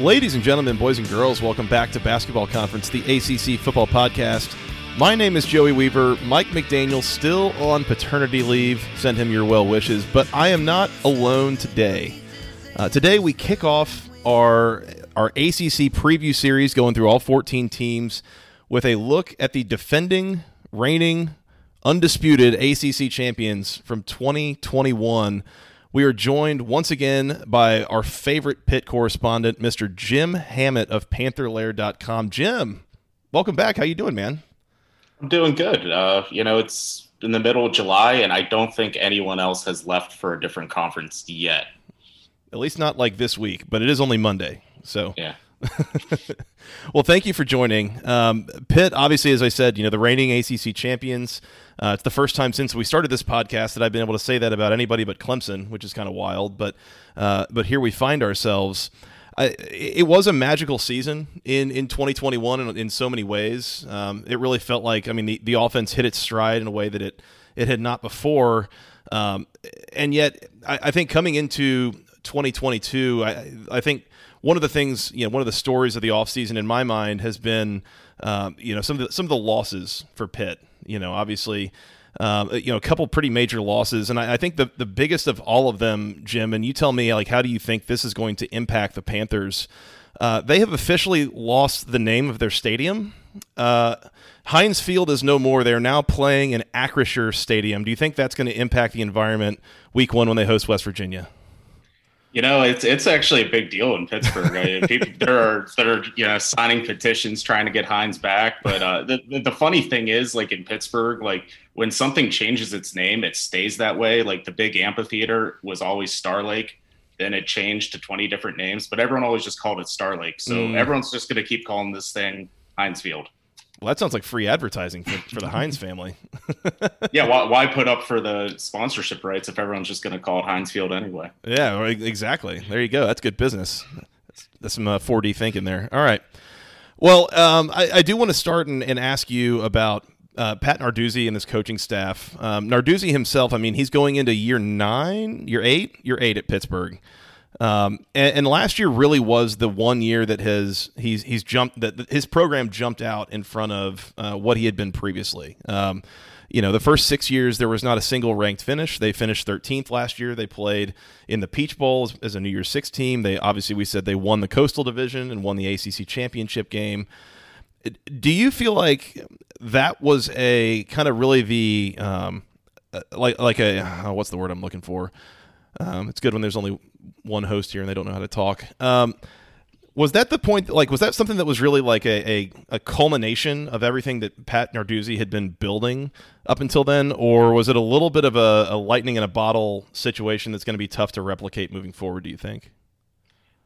Ladies and gentlemen, boys and girls, welcome back to Basketball Conference, the ACC Football Podcast. My name is Joey Weaver. Mike McDaniel still on paternity leave. Send him your well wishes, but I am not alone today. Uh, today we kick off our our ACC preview series, going through all 14 teams, with a look at the defending, reigning, undisputed ACC champions from 2021. We are joined once again by our favorite pit correspondent, Mr. Jim Hammett of PantherLair.com. Jim, welcome back. How you doing, man? I'm doing good. Uh, you know, it's in the middle of July, and I don't think anyone else has left for a different conference yet. At least not like this week, but it is only Monday. So Yeah. well, thank you for joining. Um, Pitt, obviously, as I said, you know the reigning ACC champions. Uh, it's the first time since we started this podcast that I've been able to say that about anybody but Clemson, which is kind of wild. But uh, but here we find ourselves. I, it was a magical season in, in 2021 in, in so many ways. Um, it really felt like I mean the, the offense hit its stride in a way that it it had not before. Um, and yet, I, I think coming into 2022, I, I think one of the things, you know, one of the stories of the offseason in my mind has been, um, you know, some of the, some of the losses for Pitt. You know, obviously, um, you know, a couple pretty major losses, and I, I, think the the biggest of all of them, Jim, and you tell me, like, how do you think this is going to impact the Panthers? Uh, they have officially lost the name of their stadium. Uh, Heinz Field is no more. They're now playing in Acrisure Stadium. Do you think that's going to impact the environment week one when they host West Virginia? You know, it's it's actually a big deal in Pittsburgh. I mean, people there are that are you know signing petitions trying to get Heinz back. But uh, the the funny thing is, like in Pittsburgh, like when something changes its name, it stays that way. Like the big amphitheater was always Star Lake, then it changed to twenty different names, but everyone always just called it Star Lake. So mm. everyone's just going to keep calling this thing Heinz Field. Well, that sounds like free advertising for, for the Heinz family. yeah, why, why, put up for the sponsorship rights if everyone's just going to call it Heinz Field anyway? Yeah, exactly. There you go. That's good business. That's, that's some uh, 4D thinking there. All right. Well, um, I, I, do want to start and, and ask you about uh, Pat Narduzzi and his coaching staff. Um, Narduzzi himself, I mean, he's going into year nine, year eight, year eight at Pittsburgh. Um, and, and, last year really was the one year that has he's he's jumped that his program jumped out in front of uh, what he had been previously. Um, you know, the first six years there was not a single ranked finish. They finished 13th last year. They played in the Peach Bowl as, as a New Year's Six team. They obviously we said they won the Coastal Division and won the ACC championship game. Do you feel like that was a kind of really the um, uh, like like a uh, what's the word I'm looking for? Um, it's good when there's only one host here and they don't know how to talk. Um, was that the point? Like, was that something that was really like a, a, a, culmination of everything that Pat Narduzzi had been building up until then, or was it a little bit of a, a lightning in a bottle situation that's going to be tough to replicate moving forward? Do you think?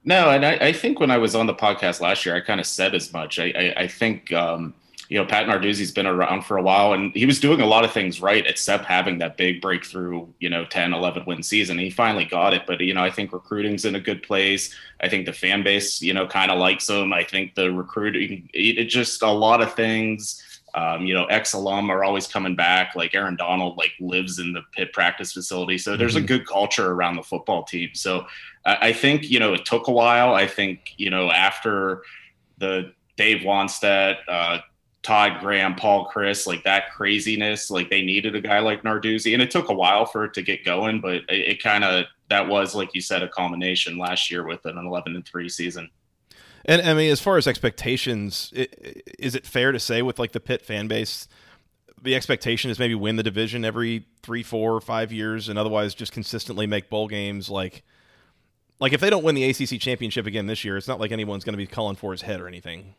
No, and I, I think when I was on the podcast last year, I kind of said as much. I, I, I think um, you know, Pat Narduzzi's been around for a while and he was doing a lot of things right, except having that big breakthrough, you know, 10, 11 win season. He finally got it. But, you know, I think recruiting's in a good place. I think the fan base, you know, kind of likes him. I think the recruiting, it, just a lot of things. Um, you know, ex alum are always coming back. Like Aaron Donald, like lives in the pit practice facility. So there's mm-hmm. a good culture around the football team. So I, I think, you know, it took a while. I think, you know, after the Dave Wannstedt, uh, Todd Graham, Paul Chryst, like that craziness. Like they needed a guy like Narduzzi, and it took a while for it to get going, but it, it kind of that was like you said a culmination last year with an 11 and three season. And I mean, as far as expectations, it, is it fair to say with like the Pitt fan base, the expectation is maybe win the division every three, four, five years, and otherwise just consistently make bowl games like. Like if they don't win the ACC championship again this year, it's not like anyone's going to be calling for his head or anything.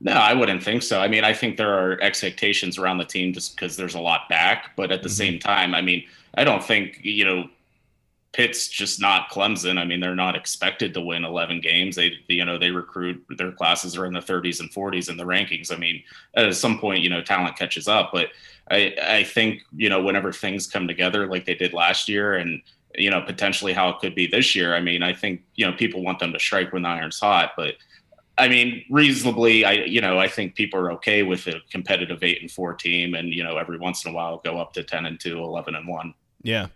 No, I wouldn't think so. I mean, I think there are expectations around the team just because there's a lot back, but at the mm-hmm. same time, I mean, I don't think you know Pitt's just not Clemson. I mean, they're not expected to win 11 games. They, you know, they recruit their classes are in the 30s and 40s in the rankings. I mean, at some point, you know, talent catches up. But I, I think, you know, whenever things come together like they did last year and, you know, potentially how it could be this year, I mean, I think, you know, people want them to strike when the iron's hot. But I mean, reasonably, I, you know, I think people are okay with a competitive eight and four team and, you know, every once in a while go up to 10 and 2, 11 and 1. Yeah.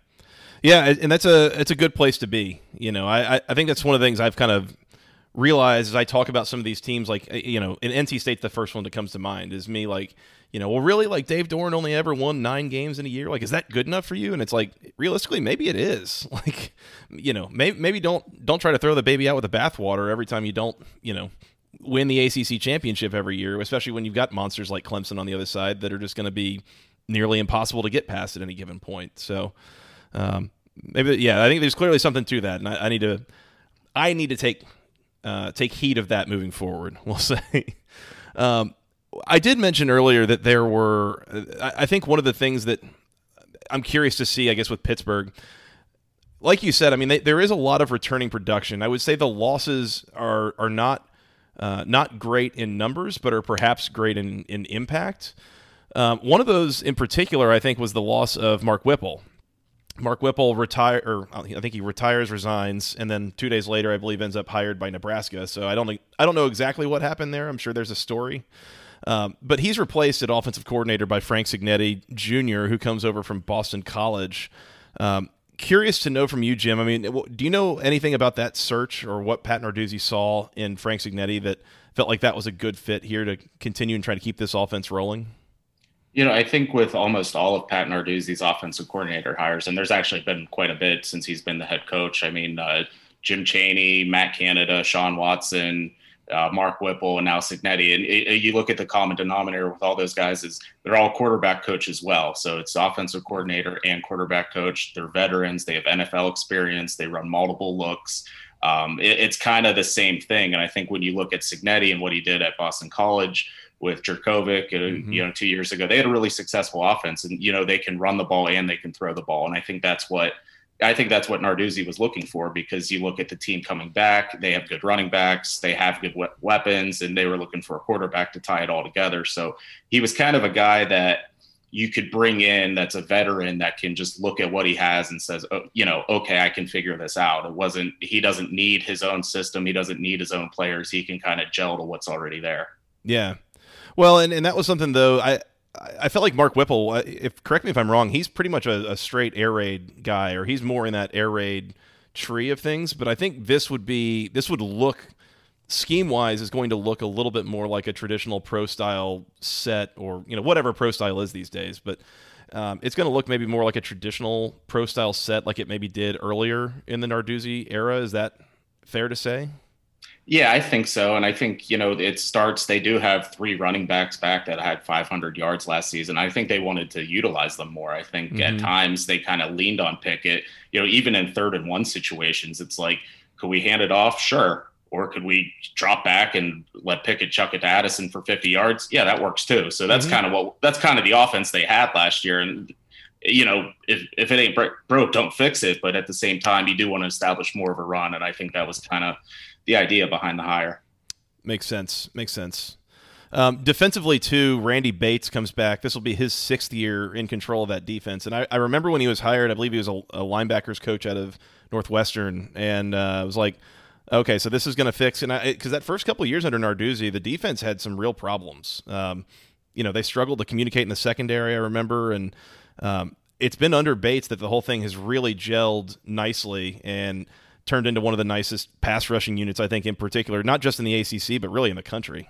Yeah, and that's a it's a good place to be. You know, I I think that's one of the things I've kind of realized as I talk about some of these teams. Like eh, you know, in NC State's the first one that comes to mind is me like you know, well, really, like Dave Doeren only ever won nine games in a year. Like, is that good enough for you? And it's like, realistically, maybe it is. Like, you know, maybe maybe don't don't try to throw the baby out with the bathwater every time you don't, you know, win the ACC championship every year. Especially when you've got monsters like Clemson on the other side that are just going to be nearly impossible to get past at any given point. So, um, maybe yeah, I think there's clearly something to that, and I, I need to I need to take uh, take heed of that moving forward. We'll say. Um, I did mention earlier that there were. I, think one of the things that I'm curious to see, I guess, with Pittsburgh like you said, I mean, they, there is a lot of returning production. I would say the losses are are not uh, not great in numbers, but are perhaps great in in impact. Um, one of those in particular, I think, was the loss of Mark Whipple. Mark Whipple retire, or I think he retires, resigns, and then two days later, I believe, ends up hired by Nebraska. So I don't, I don't know exactly what happened there. I'm sure there's a story, um, but he's replaced at offensive coordinator by Frank Cignetti Jr., who comes over from Boston College. Um, curious to know from you, Jim. I mean, do you know anything about that search or what Pat Narduzzi saw in Frank Cignetti that felt like that was a good fit here to continue and try to keep this offense rolling? You know, I think with almost all of Pat Narduzzi's offensive coordinator hires, and there's actually been quite a bit since he's been the head coach. I mean, uh, Jim Chaney, Matt Canada, Shawn Watson, uh, Mark Whipple, and now Cignetti. And it, it, you look at the common denominator with all those guys is they're all quarterback coach as well. So it's offensive coordinator and quarterback coach. They're veterans. They have NFL experience. They run multiple looks. Um, it, it's kind of the same thing. And I think when you look at Cignetti and what he did at Boston College – with Jurkovec, uh, mm-hmm. you know, two years ago. They had a really successful offense, and you know they can run the ball and they can throw the ball, and I think that's what I think that's what Narduzzi was looking for because you look at the team coming back, they have good running backs, they have good we- weapons, and they were looking for a quarterback to tie it all together. So he was kind of a guy that you could bring in that's a veteran that can just look at what he has and says, oh, you know, okay, I can figure this out. It wasn't, he doesn't need his own system. He doesn't need his own players. He can kind of gel to what's already there. Yeah. Well, and, and that was something though. I I felt like Mark Whipple. Uh, if correct me if I'm wrong, he's pretty much a, a straight air raid guy, or he's more in that air raid tree of things. But I think this would be this would look scheme wise is going to look a little bit more like a traditional pro style set, or you know whatever pro style is these days. But um, it's going to look maybe more like a traditional pro style set, like it maybe did earlier in the Narduzzi era. Is that fair to say? Yeah, I think so. And I think, you know, it starts, they do have three running backs back that had 500 yards last season. I think they wanted to utilize them more. I think mm-hmm. at times they kind of leaned on Pickett. You know, even in third and one situations, it's like, could we hand it off? Sure. Or could we drop back and let Pickett chuck it to Addison for 50 yards? Yeah, that works too. So that's mm-hmm. kind of what, that's kind of the offense they had last year. And, you know, if, if it ain't broke, don't fix it. But at the same time, you do want to establish more of a run. And I think that was kind of, the idea behind the hire. Makes sense. Makes sense. Um, defensively, too, Randy Bates comes back. This will be his sixth year in control of that defense. And I, I remember when he was hired, I believe he was a, a linebackers coach out of Northwestern, and uh, I was like, okay, so this is going to fix. And because that first couple years under Narduzzi, the defense had some real problems. Um, you know, they struggled to communicate in the secondary. I remember, and um, it's been under Bates that the whole thing has really gelled nicely and turned into one of the nicest pass rushing units, I think, in particular, not just in the ACC, but really in the country.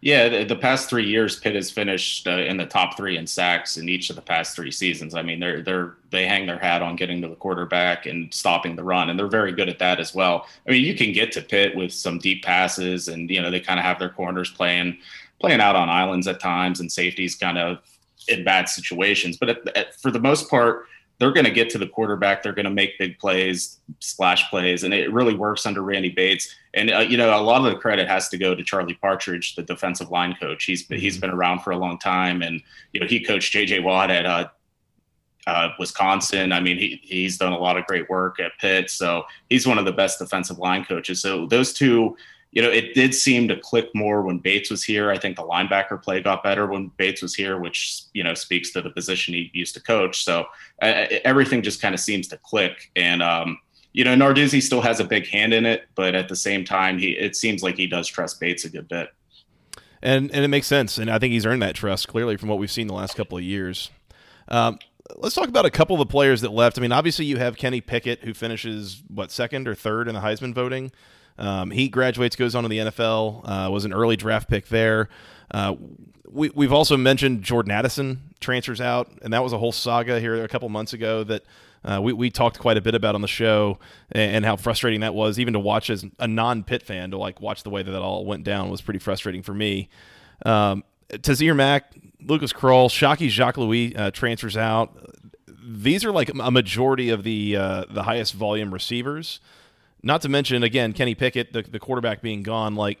Yeah, the, past three years, Pitt has finished uh, in the top three in sacks in each of the past three seasons. I mean, they're they're they hang their hat on getting to the quarterback and stopping the run, and they're very good at that as well. I mean, you can get to Pitt with some deep passes, and you know they kind of have their corners playing playing out on islands at times, and safeties kind of in bad situations. But at, at, for the most part, they're going to get to the quarterback. They're going to make big plays, splash plays, and it really works under Randy Bates. And uh, you know, a lot of the credit has to go to Charlie Partridge, the defensive line coach. He's mm-hmm. he's been around for a long time, and you know, he coached J.J. Watt at uh, uh, Wisconsin. I mean, he he's done a lot of great work at Pitt, so he's one of the best defensive line coaches. So those two you know, it did seem to click more when Bates was here. I think the linebacker play got better when Bates was here, which, you know, speaks to the position he used to coach. So uh, everything just kind of seems to click. And, um, you know, Narduzzi still has a big hand in it, but at the same time, he it seems like he does trust Bates a good bit. And and it makes sense, and I think he's earned that trust clearly from what we've seen the last couple of years. Um, let's talk about a couple of the players that left. I mean, obviously you have Kenny Pickett, who finishes what second or third in the Heisman voting. Um, he graduates, goes on to the NFL, uh, was an early draft pick there. Uh, we, we've also mentioned Jordan Addison transfers out, and that was a whole saga here a couple months ago that uh, we, we talked quite a bit about on the show and, and how frustrating that was, even to watch as a non Pitt fan to like watch the way that that all went down was pretty frustrating for me. Um, Taysir Mack, Lucas Krull, Shocky Jacques Louis uh, transfers out. These are like a majority of the uh, the highest volume receivers. Not to mention, again, Kenny Pickett, the, the quarterback being gone, like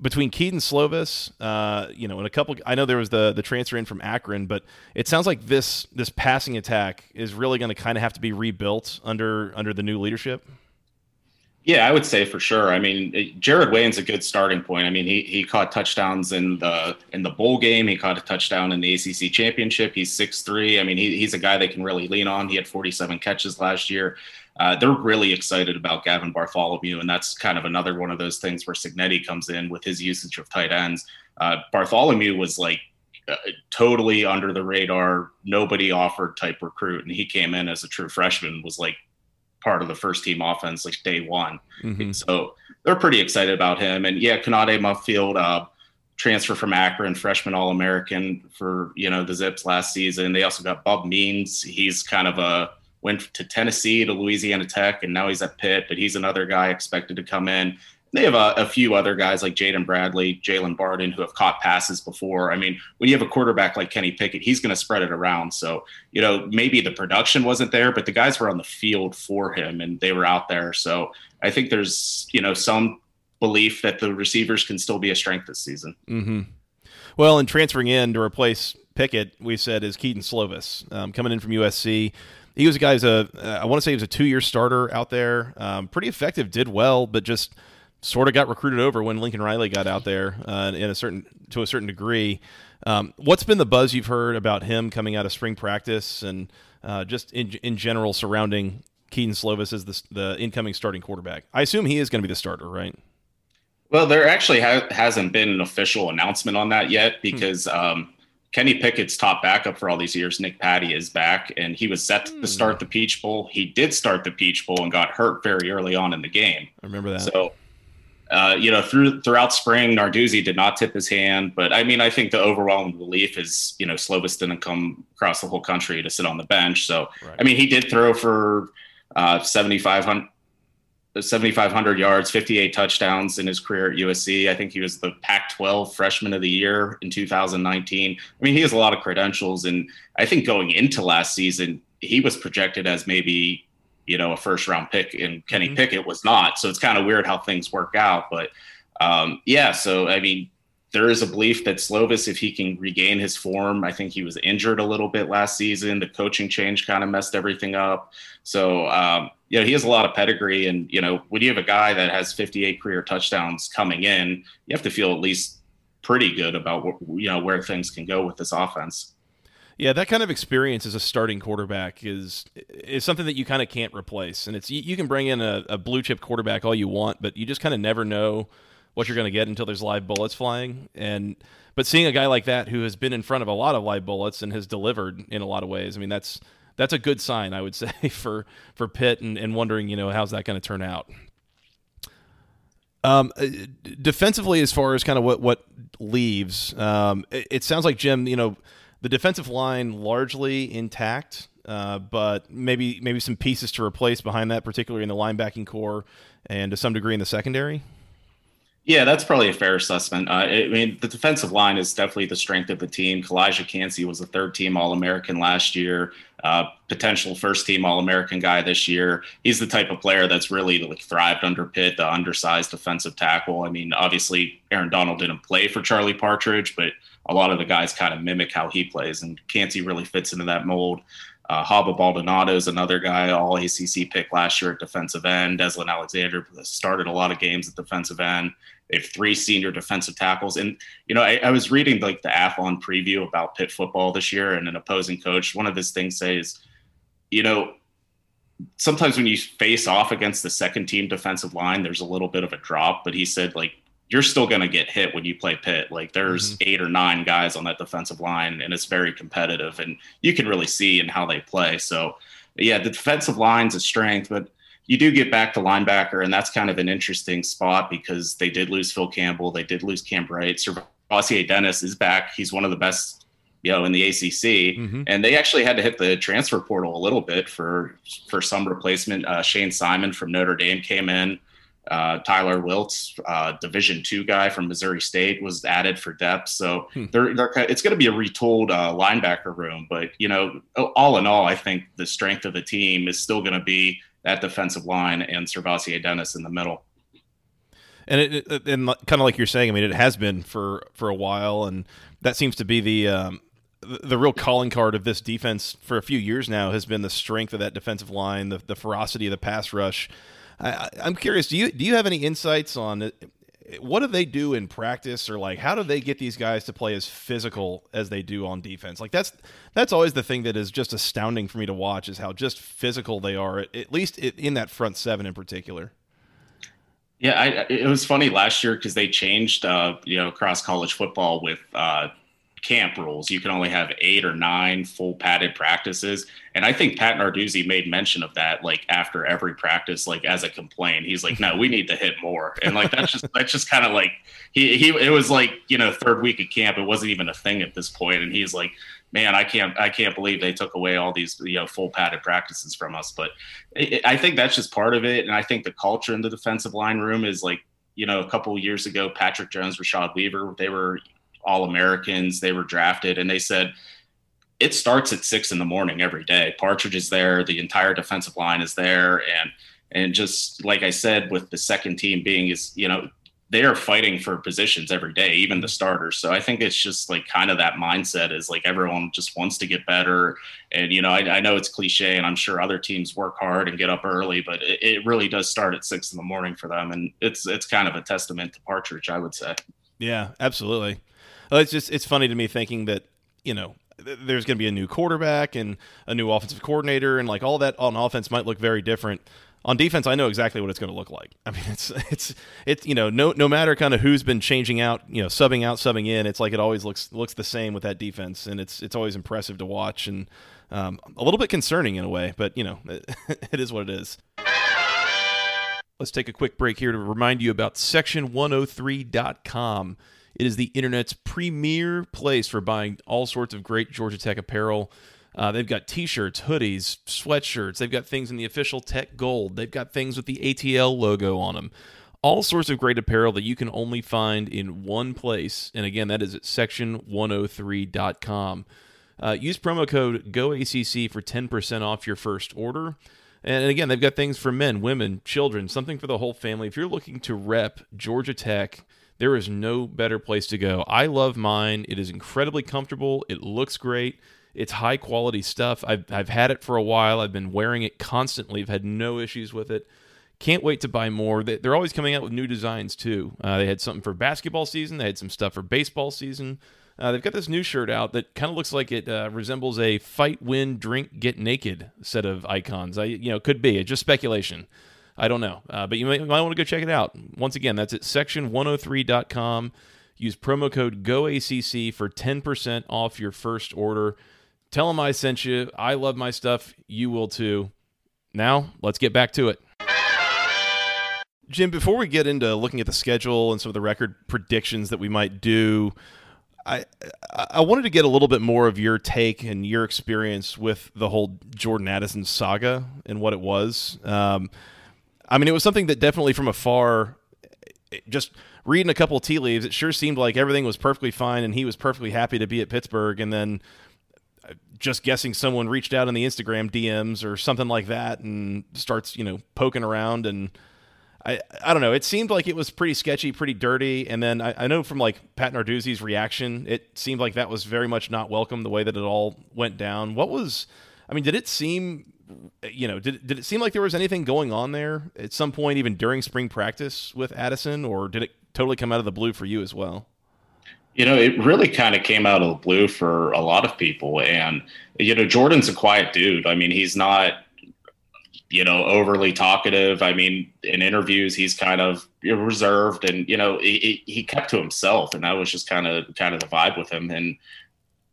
between Kedon Slovis, uh, you know, and a couple. I know there was the the transfer in from Akron, but it sounds like this this passing attack is really going to kind of have to be rebuilt under under the new leadership. Yeah, I would say for sure. I mean, Jared Wayne's a good starting point. I mean, he he caught touchdowns in the in the bowl game. He caught a touchdown in the ACC championship. He's six three. I mean, he, he's a guy they can really lean on. He had 47 catches last year uh, they're really excited about Gavin Bartholomew, and that's kind of another one of those things where Cignetti comes in with his usage of tight ends. Uh, Bartholomew was like uh, totally under the radar, nobody offered type recruit, and he came in as a true freshman, was like part of the first team offense like day one. Mm-hmm. So they're pretty excited about him, and yeah, Konata Mumpfield. Uh, transfer from Akron, freshman All American for you know the Zips last season. They also got Bub Means. He's kind of a went to Tennessee to Louisiana Tech, and now he's at Pitt. But he's another guy expected to come in. They have a, a few other guys like Jaden Bradley, Jaylon Barden, who have caught passes before. I mean, when you have a quarterback like Kenny Pickett, he's going to spread it around. So, you know, maybe the production wasn't there, but the guys were on the field for him and they were out there. So I think there's, you know, some belief that the receivers can still be a strength this season. Mm-hmm. Well, and transferring in to replace Pickett, we said is Kedon Slovis um, coming in from USC he was a guy who's a I want to say he was a two year starter out there, um, pretty effective, did well, but just sort of got recruited over when Lincoln Riley got out there uh, in a certain to a certain degree. Um, what's been the buzz you've heard about him coming out of spring practice and uh, just in in general surrounding Kedon Slovis as the, the incoming starting quarterback? I assume he is going to be the starter, right? Well, there actually ha- hasn't been an official announcement on that yet hmm. because hmm. um, Kenny Pickett's top backup for all these years, Nick Patti, is back, and he was set to start the Peach Bowl. He did start the Peach Bowl and got hurt very early on in the game. I remember that. So, uh, you know, through throughout spring, Narduzzi did not tip his hand, but I mean, I think the overwhelming belief is, you know, Slovis didn't come across the whole country to sit on the bench. So, right. I mean, he did throw for uh, 7,500 7,500 yards, 58 touchdowns in his career at USC. I think he was the Pac 12 freshman of the year in 2019. I mean, he has a lot of credentials. And I think going into last season, he was projected as maybe, you know, a first round pick, and Kenny mm-hmm. Pickett was not. So it's kind of weird how things work out. But um, yeah, so I mean, there is a belief that Slovis, if he can regain his form, I think he was injured a little bit last season. The coaching change kind of messed everything up. So, um, you know, he has a lot of pedigree. And, you know, when you have a guy that has 58 career touchdowns coming in, you have to feel at least pretty good about, what, you know, where things can go with this offense. Yeah, that kind of experience as a starting quarterback is is something that you kind of can't replace. And it's you, you can bring in a, a blue chip quarterback all you want, but you just kind of never know – what you're going to get until there's live bullets flying. And but seeing a guy like that who has been in front of a lot of live bullets and has delivered in a lot of ways, I mean that's that's a good sign, I would say, for for Pitt and, and wondering, you know, how's that going to turn out. Um, uh, defensively, as far as kind of what what leaves, um, it, it sounds like Jim, you know, the defensive line largely intact. Uh, but maybe maybe some pieces to replace behind that, particularly in the linebacking core and to some degree in the secondary. Yeah, that's probably a fair assessment. Uh, I mean, the defensive line is definitely the strength of the team. Calijah Kancey was a third team All American last year, uh, potential first team All American guy this year. He's the type of player that's really like thrived under Pitt, the undersized defensive tackle. I mean, obviously, Aaron Donald didn't play for Charlie Partridge, but a lot of the guys kind of mimic how he plays, and Kancey really fits into that mold. Uh, Haba Baldonado is another guy, all ACC pick last year at defensive end. Deslin Alexander started a lot of games at defensive end. They have three senior defensive tackles. And, you know, I, I, was reading like the Athlon preview about Pitt football this year and an opposing coach. One of his things says, you know, sometimes when you face off against the second team defensive line, there's a little bit of a drop. But he said, like, you're still going to get hit when you play Pitt. Like, there's mm-hmm. eight or nine guys on that defensive line, and it's very competitive. And you can really see in how they play. So, yeah, the defensive line's a strength, but you do get back to linebacker, and that's kind of an interesting spot because they did lose Phil Campbell, they did lose Cam Bright. SirVocea Dennis is back. He's one of the best, you know, in the ACC, mm-hmm. and they actually had to hit the transfer portal a little bit for for some replacement. Uh, Shane Simon from Notre Dame came in. Uh, Tyler Wiltz, uh, Division two guy from Missouri State, was added for depth. So hmm. they're, they're, it's going to be a retooled uh, linebacker room. But you know, all in all, I think the strength of the team is still going to be that defensive line and SirVocea Dennis in the middle. And it, it and kind of like you're saying, I mean, it has been for for a while, and that seems to be the um, the real calling card of this defense for a few years now has been the strength of that defensive line, the, the ferocity of the pass rush. I, am curious, do you do you have any insights on what do they do in practice? Or like how do they get these guys to play as physical as they do on defense? Like that's that's always the thing that is just astounding for me to watch is how just physical they are at, least in that front seven in particular. Yeah I, it was funny last year because they changed uh, you know across college football with uh, camp rules. You can only have eight or nine full padded practices. And I think Pat Narduzzi made mention of that like after every practice, like as a complaint. He's like, no, we need to hit more. And like that's just that's just kind of like he he it was like, you know, third week of camp. It wasn't even a thing at this point. And he's like, man, I can't I can't believe they took away all these you know full padded practices from us. But it, I think that's just part of it. And I think the culture in the defensive line room is like you know, a couple years ago, Patrick Jones, Rashad Weaver, they were all Americans. They were drafted, and they said it starts at six in the morning every day. Partridge is there, the entire defensive line is there, and and just like I said, with the second team being is you know they are fighting for positions every day, even the starters. So I think it's just like kind of that mindset is like everyone just wants to get better. And, you know, I, I know it's cliche and I'm sure other teams work hard and get up early, but it, it, really does start at six in the morning for them. And it's, it's kind of a testament to Partridge, I would say. Yeah, absolutely. It's just it's funny to me thinking that you know there's going to be a new quarterback and a new offensive coordinator and like all that on offense might look very different. On defense, I know exactly what it's going to look like. I mean, it's it's it's you know no no matter kind of who's been changing out, you know, subbing out, subbing in, it's like it always looks looks the same with that defense, and it's it's always impressive to watch and um, a little bit concerning in a way, but you know, it, it is what it is. Let's take a quick break here to remind you about section103.com. It is the internet's premier place for buying all sorts of great Georgia Tech apparel. Uh, they've got t-shirts, hoodies, sweatshirts. They've got things in the official Tech Gold. They've got things with the ATL logo on them. All sorts of great apparel that you can only find in one place. And again, that is at section103.com. Uh, use promo code GOACC for 10% off your first order. And again, they've got things for men, women, children, something for the whole family. If you're looking to rep Georgia Tech, there is no better place to go. I love mine. It is incredibly comfortable. It looks great. It's high quality stuff. I've, I've had it for a while. I've been wearing it constantly. I've had no issues with it. Can't wait to buy more. They're always coming out with new designs too. Uh, they had something for basketball season. They had some stuff for baseball season. Uh, they've got this new shirt out that kind of looks like it uh, resembles a fight, win, drink, get naked set of icons. I, you know, could be. It's just speculation. I don't know. Uh, but you might, might want to go check it out. Once again, that's at section103.com. Use promo code GOACC for 10% off your first order. Tell them I sent you. I love my stuff. You will too. Now, let's get back to it. Jim, before we get into looking at the schedule and some of the record predictions that we might do, I I wanted to get a little bit more of your take and your experience with the whole Jordan Addison saga and what it was. Um, I mean, it was something that definitely from afar, just reading a couple tea leaves, it sure seemed like everything was perfectly fine and he was perfectly happy to be at Pittsburgh. And then uh, just guessing someone reached out in the Instagram DMs or something like that and starts, you know, poking around and I I don't know. It seemed like it was pretty sketchy, pretty dirty. And then I, I know from like Pat Narduzzi's reaction, it seemed like that was very much not welcome the way that it all went down. What was I mean, did it seem you know, did did it seem like there was anything going on there at some point, even during spring practice with Addison, or did it totally come out of the blue for you as well? You know, it really kind of came out of the blue for a lot of people, and you know, Jordan's a quiet dude. I mean, he's not you know overly talkative. I mean, in interviews, he's kind of reserved, and you know, he, he kept to himself, and that was just kind of kind of the vibe with him, and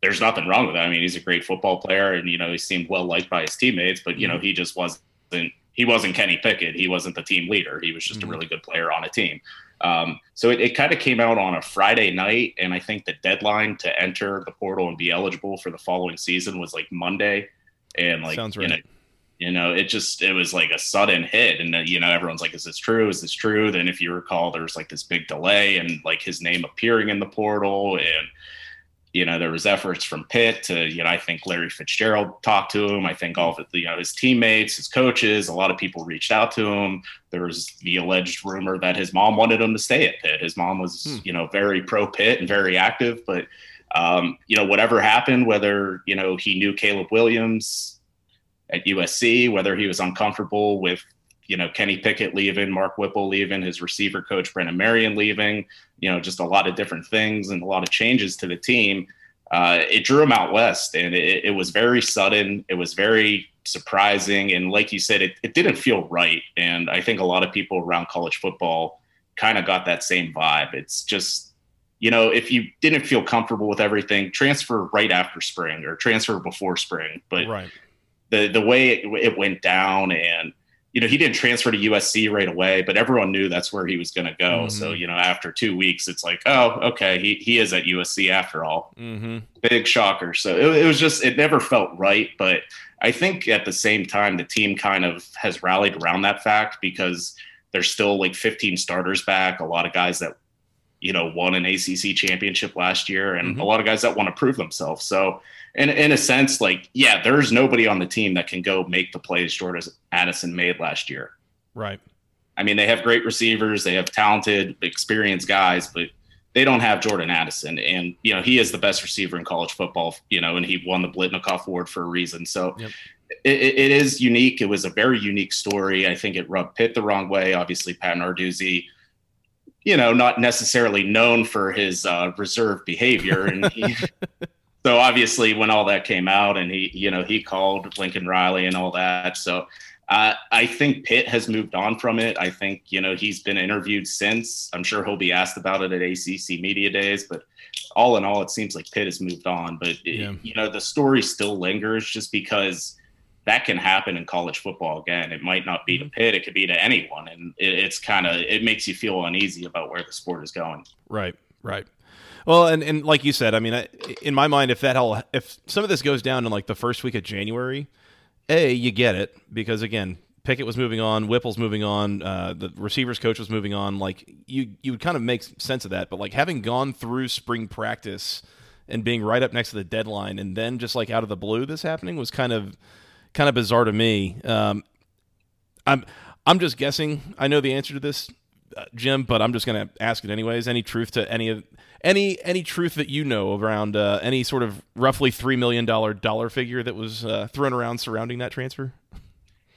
there's nothing wrong with that. I mean, he's a great football player, and you know he seemed well liked by his teammates. But you know, mm-hmm. he just wasn't he wasn't Kenny Pickett. He wasn't the team leader. He was just mm-hmm. a really good player on a team. Um, so it, it kind of came out on a Friday night, and I think the deadline to enter the portal and be eligible for the following season was like Monday. And like, sounds right. You know, you know, it just it was like a sudden hit, and then, you know everyone's like, "Is this true? Is this true?" Then, if you recall, there was like this big delay, and like his name appearing in the portal, and you know, there was efforts from Pitt to, you know, I think Larry Fitzgerald talked to him. I think all of it, you know, his teammates, his coaches, a lot of people reached out to him. There was the alleged rumor that his mom wanted him to stay at Pitt. His mom was, hmm. you know, very pro Pitt and very active. But, um, you know, whatever happened, whether, you know, he knew Caleb Williams at USC, whether he was uncomfortable with you know Kenny Pickett leaving, Mark Whipple leaving, his receiver coach Brennan Marion leaving, you know, just a lot of different things and a lot of changes to the team. Uh, it drew him out west, and it, it, was very sudden. It was very surprising, and like you said, it, it didn't feel right. And I think a lot of people around college football kind of got that same vibe. It's just, you know, if you didn't feel comfortable with everything, transfer right after spring or transfer before spring. But right. the the way it, it went down and you know, he didn't transfer to USC right away, but everyone knew that's where he was going to go. Mm-hmm. So, you know, after two weeks, it's like, oh, okay, he, he is at USC after all. Mm-hmm. Big shocker. So it, it, was just, it never felt right. But I think at the same time, the team kind of has rallied around that fact because there's still like 15 starters back, a lot of guys that, you know, won an ACC championship last year, and mm-hmm. a lot of guys that want to prove themselves. So, in in a sense, like yeah, there's nobody on the team that can go make the plays Jordan Addison made last year. Right. I mean, they have great receivers, they have talented, experienced guys, but they don't have Jordan Addison. And, you know, he is the best receiver in college football, you know, and he won the Biletnikoff Award for a reason. So yep. it, it is unique. It was a very unique story. I think it rubbed Pitt the wrong way. Obviously, Pat Narduzzi, you know, not necessarily known for his uh, reserved behavior. And he, so obviously when all that came out and he you know he called lincoln riley and all that so uh, i think pitt has moved on from it i think you know he's been interviewed since i'm sure he'll be asked about it at acc media days but all in all it seems like pitt has moved on but yeah. you know the story still lingers just because that can happen in college football again it might not be to mm-hmm. pitt it could be to anyone and it, it's kind of it makes you feel uneasy about where the sport is going right right well, and, and like you said, I mean, I, in my mind, if that all, if some of this goes down in like the first week of January, a you get it because again, Pickett was moving on, Whipple's moving on, uh, the receivers coach was moving on. Like you, you would kind of make sense of that. But like having gone through spring practice and being right up next to the deadline, and then just like out of the blue, this happening was kind of, kind of bizarre to me. Um, I'm, I'm just guessing. I know the answer to this, uh, Jim, but I'm just going to ask it anyways. Any truth to any of any any truth that you know around uh, any sort of roughly three million dollar dollar figure that was uh, thrown around surrounding that transfer?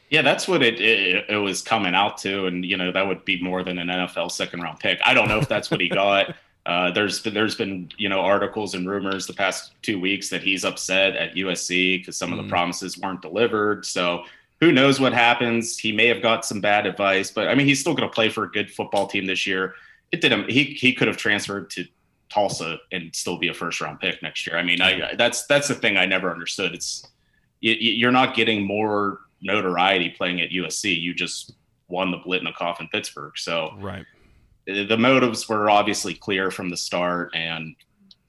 Yeah, that's what it, it, it was coming out to, and you know that would be more than an NFL second round pick. I don't know if that's what he got. Uh, there's there's been you know articles and rumors the past two weeks that he's upset at USC because some mm. of the mm. promises weren't delivered. So who knows what happens? He may have got some bad advice, but I mean he's still going to play for a good football team this year. It didn't. He he could have transferred to Tulsa and still be a first round pick next year. I mean, I, that's that's the thing I never understood. It's you, are not getting more notoriety playing at USC. You just won the Biletnikoff in the coffin, Pittsburgh. So right, the motives were obviously clear from the start, and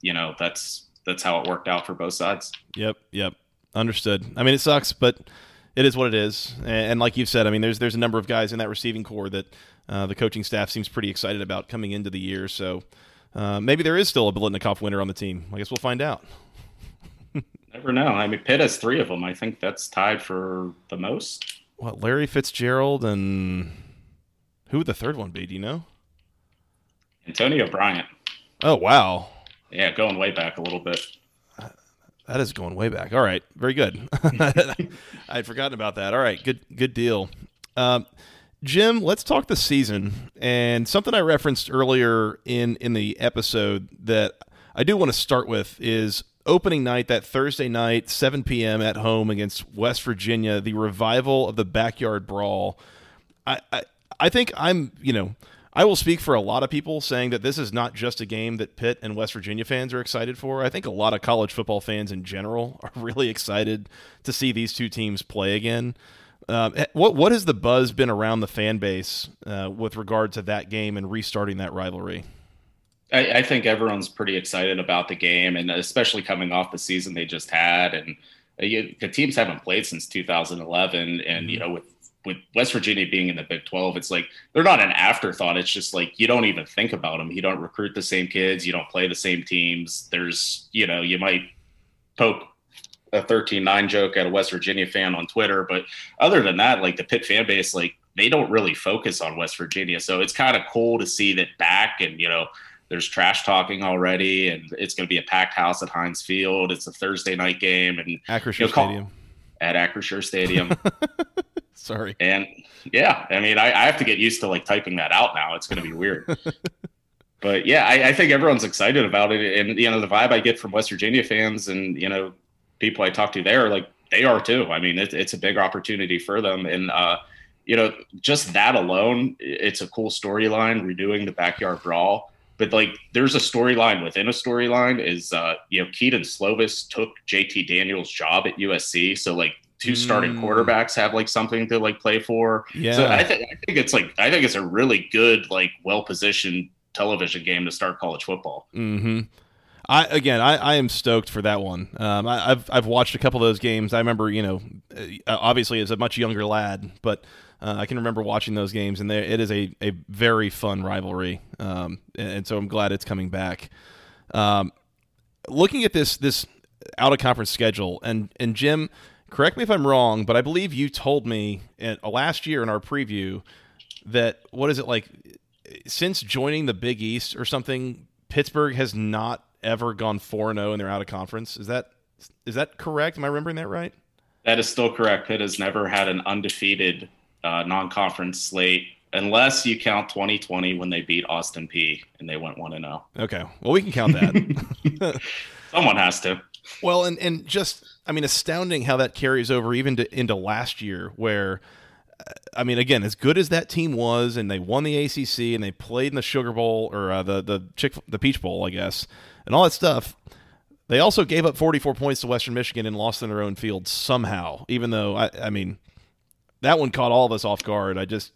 you know that's that's how it worked out for both sides. Yep, yep, understood. I mean, it sucks, but it is what it is. And, and, like you've said, I mean, there's there's a number of guys in that receiving core that uh, the coaching staff seems pretty excited about coming into the year. So uh, maybe there is still a Biletnikoff winner on the team. I guess we'll find out. Never know. I mean, Pitt has three of them. I think that's tied for the most. What Larry Fitzgerald and who would the third one be? Do you know? Antonio Bryant. Oh wow. Yeah, going way back a little bit. That is going way back. All right, very good. I'd forgotten about that. All right, good good deal. Um, Jim, let's talk the season and something I referenced earlier in in the episode that I do want to start with is opening night that Thursday night, 7 p.m. at home against West Virginia, the revival of the backyard brawl. I, I I think I'm you know I will speak for a lot of people saying that this is not just a game that Pitt and West Virginia fans are excited for. I think a lot of college football fans in general are really excited to see these two teams play again. Um, eh, what what has the buzz been around the fan base uh, with regard to that game and restarting that rivalry? I, I, think everyone's pretty excited about the game, and especially coming off the season they just had, and uh, you, the teams haven't played since 2011, and mm-hmm. you know with with West Virginia being in the Big 12, it's like they're not an afterthought. It's just like you don't even think about them. You don't recruit the same kids. You don't play the same teams. There's, you know, you might poke a 13 9 joke at a West Virginia fan on Twitter. But other than that, like the Pitt fan base, like they don't really focus on West Virginia. So it's kind of cool to see that back and, you know, there's trash talking already, and it's going to be a packed house at Heinz Field. It's a Thursday night game, and Acrisure you know, Stadium. At Acrisure Stadium. Sorry. And yeah, I mean, I, I, have to get used to like typing that out now. It's going to be weird. but yeah, I, I, think everyone's excited about it. And, you know, the vibe I get from West Virginia fans and, you know, people I talk to there, like they are too. I mean, it, it's a big opportunity for them. And, uh, you know, just that alone, it's a cool storyline, redoing the backyard brawl. But like, there's a storyline within a storyline. Is uh, you know, Kedon Slovis took JT Daniels' job at USC, so like two starting mm. quarterbacks have like something to like play for. Yeah. So I, th- I think it's like I think it's a really good like well positioned television game to start college football. Hmm. I again, I, I am stoked for that one. Um, I, have I've watched a couple of those games. I remember, you know, uh, obviously as a much younger lad, but uh, I can remember watching those games, and it is a, a very fun rivalry. Um, and, and, so I'm glad it's coming back. Um, looking at this this out of conference schedule, and and Jim, correct me if I'm wrong, but I believe you told me in, uh, last year in our preview that what is it like since joining the Big East or something, Pittsburgh has not ever gone 4 0 they're out of conference. Is that is that correct? Am I remembering that right? That is still correct. Pitt has never had an undefeated uh, non conference slate unless you count 2020 when they beat Austin Peay and they went 1 0. Okay. Well, we can count that. Someone has to. Well, and and just I mean, astounding how that carries over even to, into last year, where uh, I mean, again, as good as that team was, and they won the ACC, and they played in the Sugar Bowl or uh, the the Chick the Peach Bowl, I guess, and all that stuff. They also gave up 44 points to Western Michigan and lost in their own field somehow. Even though I, I mean, that one caught all of us off guard. I just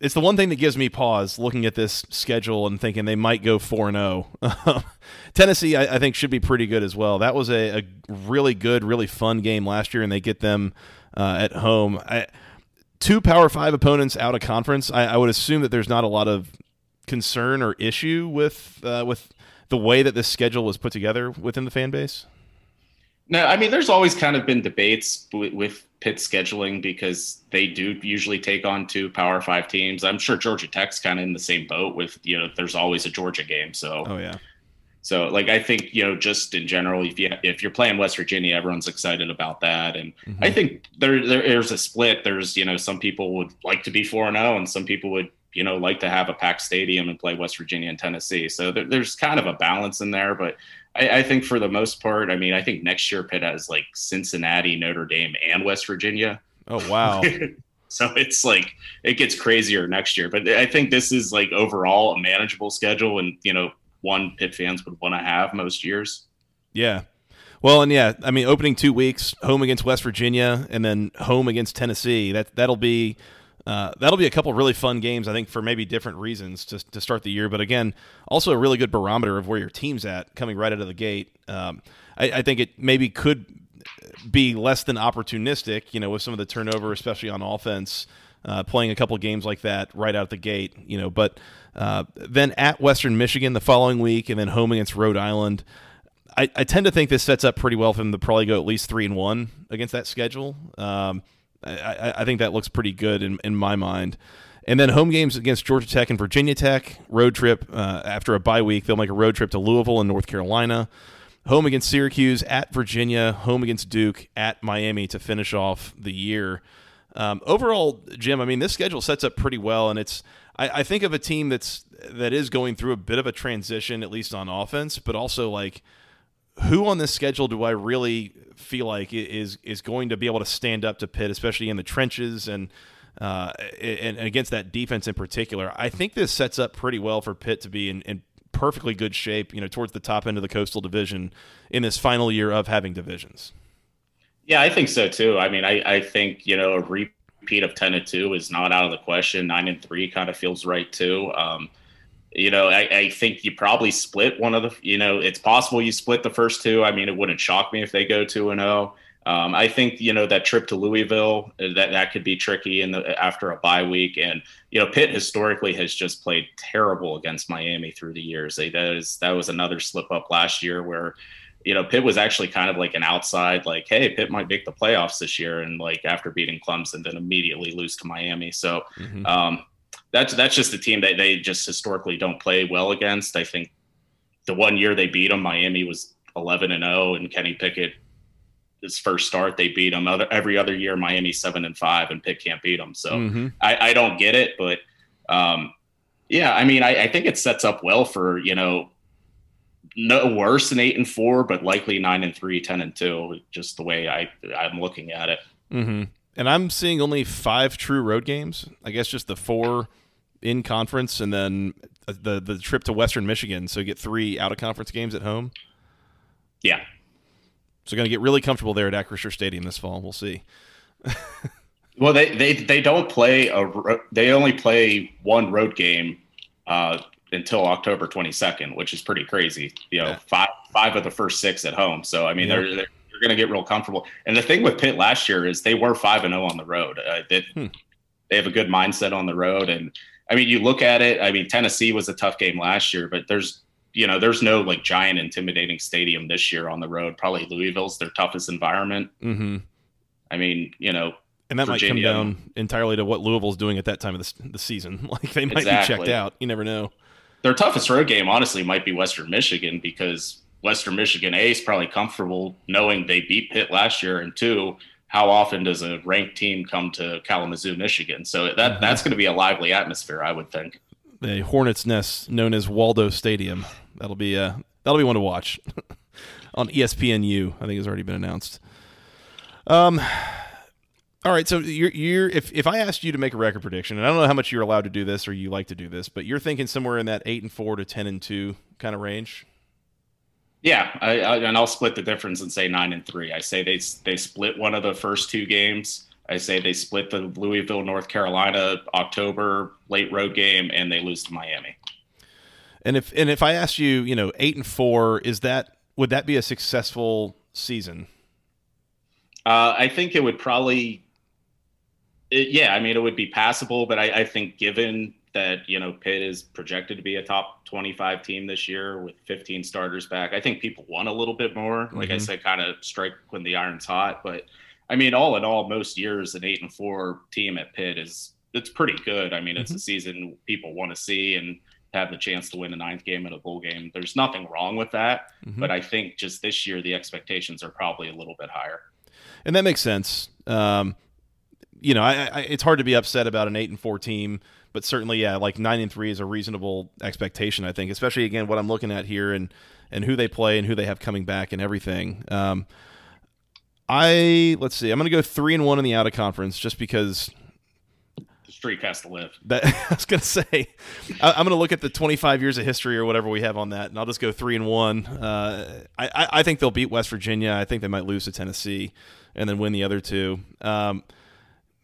it's the one thing that gives me pause looking at this schedule and thinking they might go 4 0. Tennessee, I, I, think, should be pretty good as well. That was a, a, really good, really fun game last year, and they get them uh, at home. I, two Power Five opponents out of conference. I, I, would assume that there's not a lot of concern or issue with uh, with the way that this schedule was put together within the fan base. No, I mean, there's always kind of been debates with, with Pitt scheduling because they do usually take on two Power Five teams. I'm sure Georgia Tech's kind of in the same boat with you know, there's always a Georgia game. So, oh yeah. So, like, I think you know, just in general, if you if you're playing West Virginia, everyone's excited about that, and mm-hmm. I think there there's a split. There's you know, some people would like to be four and zero, oh, and some people would you know like to have a packed stadium and play West Virginia and Tennessee. So there, there's kind of a balance in there, but I, I, think for the most part, I mean, I think next year Pitt has like Cincinnati, Notre Dame, and West Virginia. Oh wow! so it's like it gets crazier next year. But I think this is like overall a manageable schedule, and you know, one Pitt fans would want to have most years. Yeah. Well, and yeah, I mean, opening two weeks, home against West Virginia, and then home against Tennessee. That that'll be uh, that'll be a couple really fun games, I think, for maybe different reasons to, to start the year. But again, also a really good barometer of where your team's at coming right out of the gate. Um, I, I, think it maybe could be less than opportunistic, you know, with some of the turnover, especially on offense, uh, playing a couple games like that right out the gate, you know. But uh, then at Western Michigan the following week, and then home against Rhode Island. I, I, tend to think this sets up pretty well for them to probably go at least three and one against that schedule. Um, I, I, think that looks pretty good in, in my mind. And then home games against Georgia Tech and Virginia Tech. Road trip uh, after a bye week. They'll make a road trip to Louisville and North Carolina home against Syracuse, at Virginia, home against Duke, at Miami to finish off the year. Um, overall, Jim, I mean, this schedule sets up pretty well, and it's I, I, think of a team that's that is going through a bit of a transition, at least on offense, but also like who on this schedule do I really feel like is is going to be able to stand up to Pitt, especially in the trenches and. Uh, and, against that defense in particular, I think this sets up pretty well for Pitt to be in, in perfectly good shape, you know, towards the top end of the Coastal Division in this final year of having divisions. Yeah, I think so too. I mean, I, I think you know a repeat of ten and two is not out of the question. Nine and three kind of feels right too. Um, you know, I, I, think you probably split one of the. You know, it's possible you split the first two. I mean, it wouldn't shock me if they go two and zero. Oh. Um, I think you know that trip to Louisville uh, that that could be tricky in the after a bye week, and you know Pitt historically has just played terrible against Miami through the years. They, that is that was another slip up last year where you know Pitt was actually kind of like an outside like hey Pitt might make the playoffs this year, and like after beating Clemson, then immediately lose to Miami. So mm-hmm. um, that's that's just a team that they just historically don't play well against. I think the one year they beat them, Miami was 11 and 0, and Kenny Pickett his first start, they beat them. Other, every other year, Miami seven and five, and Pitt can't beat them. So mm-hmm. I, I, don't get it, but um, yeah, I mean, I, I, think it sets up well for you know no worse than eight and four, but likely nine and three, 10 and two, just the way I I'm looking at it. Mm-hmm. And I'm seeing only five true road games. I guess just the four in conference, and then the the trip to Western Michigan. So you get three out of conference games at home. Yeah, so going to get really comfortable there at Acrisure Stadium this fall. We'll see. well, they, they they don't play a they only play one road game uh, until October 22nd, which is pretty crazy. You know, yeah. five five of the first six at home. So I mean, yeah. they're, they're you're going to get real comfortable. And the thing with Pitt last year is they were five and zero oh on the road. Uh, they, hmm. they have a good mindset on the road, and I mean, you look at it. I mean, Tennessee was a tough game last year, but there's you know, there's no like giant intimidating stadium this year on the road. Probably Louisville's their toughest environment. Mm-hmm. I mean, you know, and that Virginia, might come down entirely to what Louisville's doing at that time of the, the season. Like they might exactly. be checked out. You never know. Their toughest road game, honestly, might be Western Michigan because Western Michigan A is probably comfortable knowing they beat Pitt last year, and two, how often does a ranked team come to Kalamazoo, Michigan? So that mm-hmm. that's going to be a lively atmosphere, I would think. The Hornets' nest, known as Waldo Stadium. That'll be uh that'll be one to watch on ESPNU. I think has already been announced. Um. All right, so you're, you're if if I asked you to make a record prediction, and I don't know how much you're allowed to do this or you like to do this, but you're thinking somewhere in that eight and four to ten and two kind of range. Yeah, I, I, and I'll split the difference and say nine and three. I say they they split one of the first two games. I say they split the Louisville, North Carolina October late road game, and they lose to Miami. And if and if I asked you, you know, eight and four, is that would that be a successful season? Uh, I think it would probably. It, yeah, I mean, it would be passable, but I, I think given that you know Pitt is projected to be a top 25 team this year with 15 starters back. I think people want a little bit more. Like mm-hmm. I said, kind of strike when the iron's hot. But I mean, all in all, most years an eight and four team at Pitt is it's pretty good. I mean, it's mm-hmm. a season people want to see, and have the chance to win a ninth game in a bowl game. There's nothing wrong with that, mm-hmm. but I think just this year the expectations are probably a little bit higher. And that makes sense. Um, you know, I, I, it's hard to be upset about an eight and four team, but certainly, yeah, like nine and three is a reasonable expectation. I think, especially again, what I'm looking at here and and who they play and who they have coming back and everything. Um, I let's see. I'm going to go three and one in the out of conference just because the streak has to live. That, I was going to say, I, am going to look at the 25 years of history or whatever we have on that, and I'll just go three and one. Uh, I, I think they'll beat West Virginia. I think they might lose to Tennessee, and then win the other two. Um,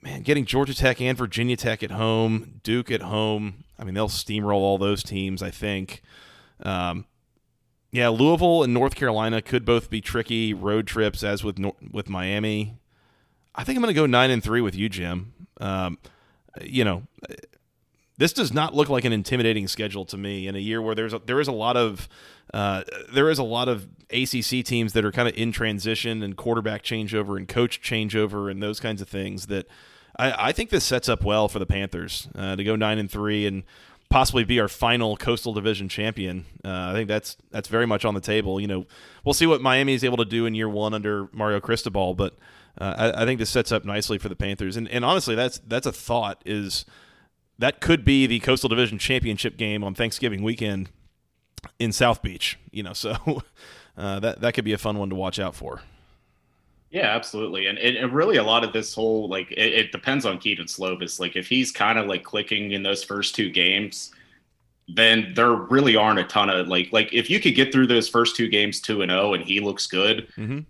man, getting Georgia Tech and Virginia Tech at home, Duke at home. I mean, they'll steamroll all those teams. I think. Um, Yeah, Louisville and North Carolina could both be tricky road trips, as with with Miami. I think I'm going to go nine and three with you, Jim. Um, you know, this does not look like an intimidating schedule to me in a year where there's a, there is a lot of uh, there is a lot of ACC teams that are kind of in transition and quarterback changeover and coach changeover and those kinds of things that I, I think this sets up well for the Panthers uh, to go nine and three and possibly be our final Coastal Division champion. Uh, I think that's that's very much on the table. You know, we'll see what Miami is able to do in year one under Mario Cristobal, but uh, I, I, think this sets up nicely for the Panthers. And, and honestly, that's that's a thought is that could be the Coastal Division championship game on Thanksgiving weekend in South Beach. You know, so uh, that that could be a fun one to watch out for. Yeah, absolutely, and, and really a lot of this whole like it, it depends on Kedon Slovis. Like if he's kind of like clicking in those first two games, then there really aren't a ton of like like if you could get through those first two games two and zero oh and he looks good. Mm-hmm.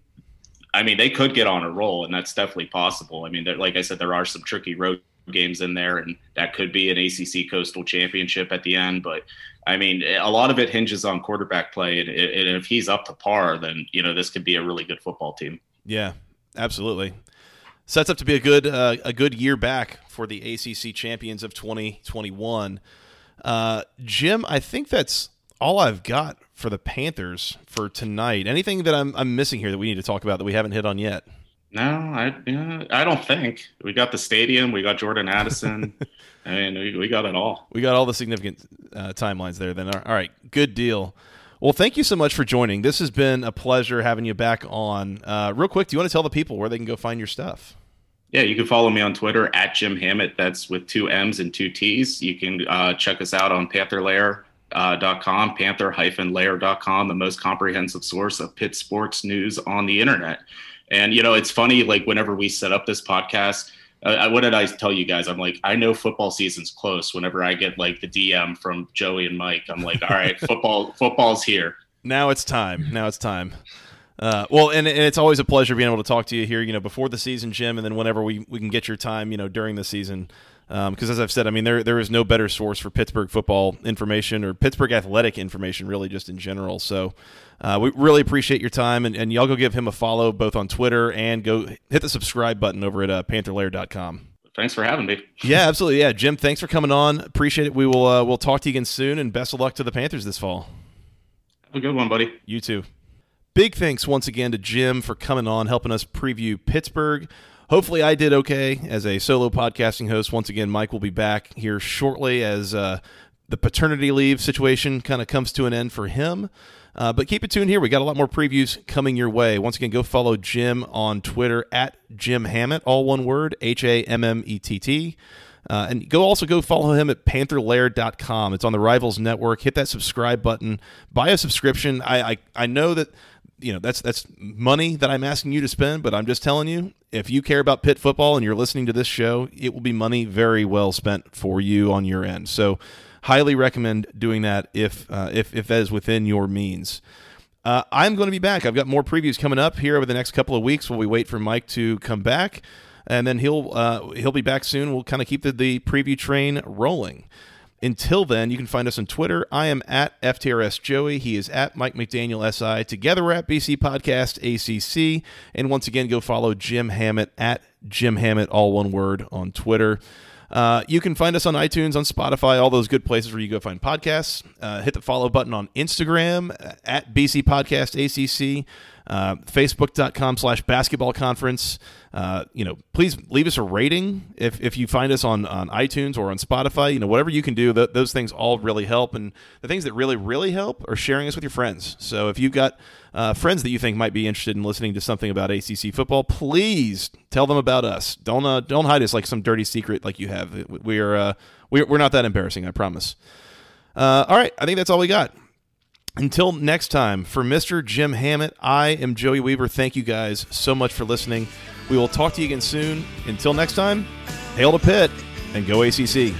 I mean, they could get on a roll, and that's definitely possible. I mean, like I said, there are some tricky road games in there, and that could be an ACC Coastal Championship at the end. But I mean, a lot of it hinges on quarterback play, and, and if he's up to par, then you know this could be a really good football team. Yeah, absolutely. Sets up to be a good uh, a good year back for the ACC champions of 2021. Uh, Jim, I think that's all I've got for the Panthers for tonight. Anything that I'm, I'm missing here that we need to talk about that we haven't hit on yet? No, I I don't think we got the stadium. We got Jordan Addison. I mean, we, we got it all. We got all the significant uh, timelines there. Then, all right, good deal. Well, thank you so much for joining. This has been a pleasure having you back on. Uh, real quick, do you want to tell the people where they can go find your stuff? Yeah, you can follow me on Twitter at Jim Hammett. That's with two M's and two T's. You can uh, check us out on pantherlair.com, uh, panther-lair.com, the most comprehensive source of Pitt sports news on the internet. And, you know, it's funny, like, whenever we set up this podcast, uh, what did I tell you guys? I'm like, I know football season's close. Whenever I get like the DM from Joey and Mike, I'm like, all right, football, football's here. Now it's time. Now it's time. Uh, well, and, and it's always a pleasure being able to talk to you here, you know, before the season, Jim, and then whenever we, we can get your time, you know, during the season. Because um, as I've said, I mean, there there is no better source for Pittsburgh football information or Pittsburgh athletic information, really, just in general. So uh, we really appreciate your time, and, and y'all go give him a follow both on Twitter and go hit the subscribe button over at uh, pantherlair.com. Thanks for having me. yeah, absolutely. Yeah, Jim, thanks for coming on. Appreciate it. We will uh, we'll talk to you again soon, and best of luck to the Panthers this fall. Have a good one, buddy. You too. Big thanks once again to Jim for coming on, helping us preview Pittsburgh. Hopefully, I did okay as a solo podcasting host. Once again, Mike will be back here shortly as uh, the paternity leave situation kind of comes to an end for him. Uh, but keep it tuned here. We got a lot more previews coming your way. Once again, go follow Jim on Twitter at Jim Hammett, all one word, H A M M E T T. Uh, and go also go follow him at pantherlair.com. It's on the Rivals Network. Hit that subscribe button. Buy a subscription. I, I, I know that you know that's that's money that I'm asking you to spend, but I'm just telling you, if you care about Pitt football and you're listening to this show, it will be money very well spent for you on your end. So, highly recommend doing that if uh, if if that is within your means. Uh, I'm going to be back. I've got more previews coming up here over the next couple of weeks while we wait for Mike to come back, and then he'll uh, he'll be back soon. We'll kind of keep the, the preview train rolling. Until then, you can find us on Twitter. I am at FTRS Joey. He is at Mike McDaniel SI. Together we're at BC Podcast ACC. And once again, go follow Jim Hammett at Jim Hammett, all one word, on Twitter. Uh, you can find us on iTunes, on Spotify, all those good places where you go find podcasts. Uh, hit the follow button on Instagram at BC Podcast ACC uh, facebook.com slash basketball conference. Uh, you know, please leave us a rating if, if you find us on, on iTunes or on Spotify. You know, whatever you can do, th- those things all really help. And the things that really, really help are sharing us with your friends. So if you've got uh, friends that you think might be interested in listening to something about ACC football, please tell them about us. Don't uh, don't hide us like some dirty secret like you have. We are uh, we're, we're not that embarrassing, I promise. Uh, all right, I think that's all we got. Until next time, for Mr. Jim Hammett, I am Joey Weaver. Thank you guys so much for listening. We will talk to you again soon. Until next time, hail to Pitt and go ACC.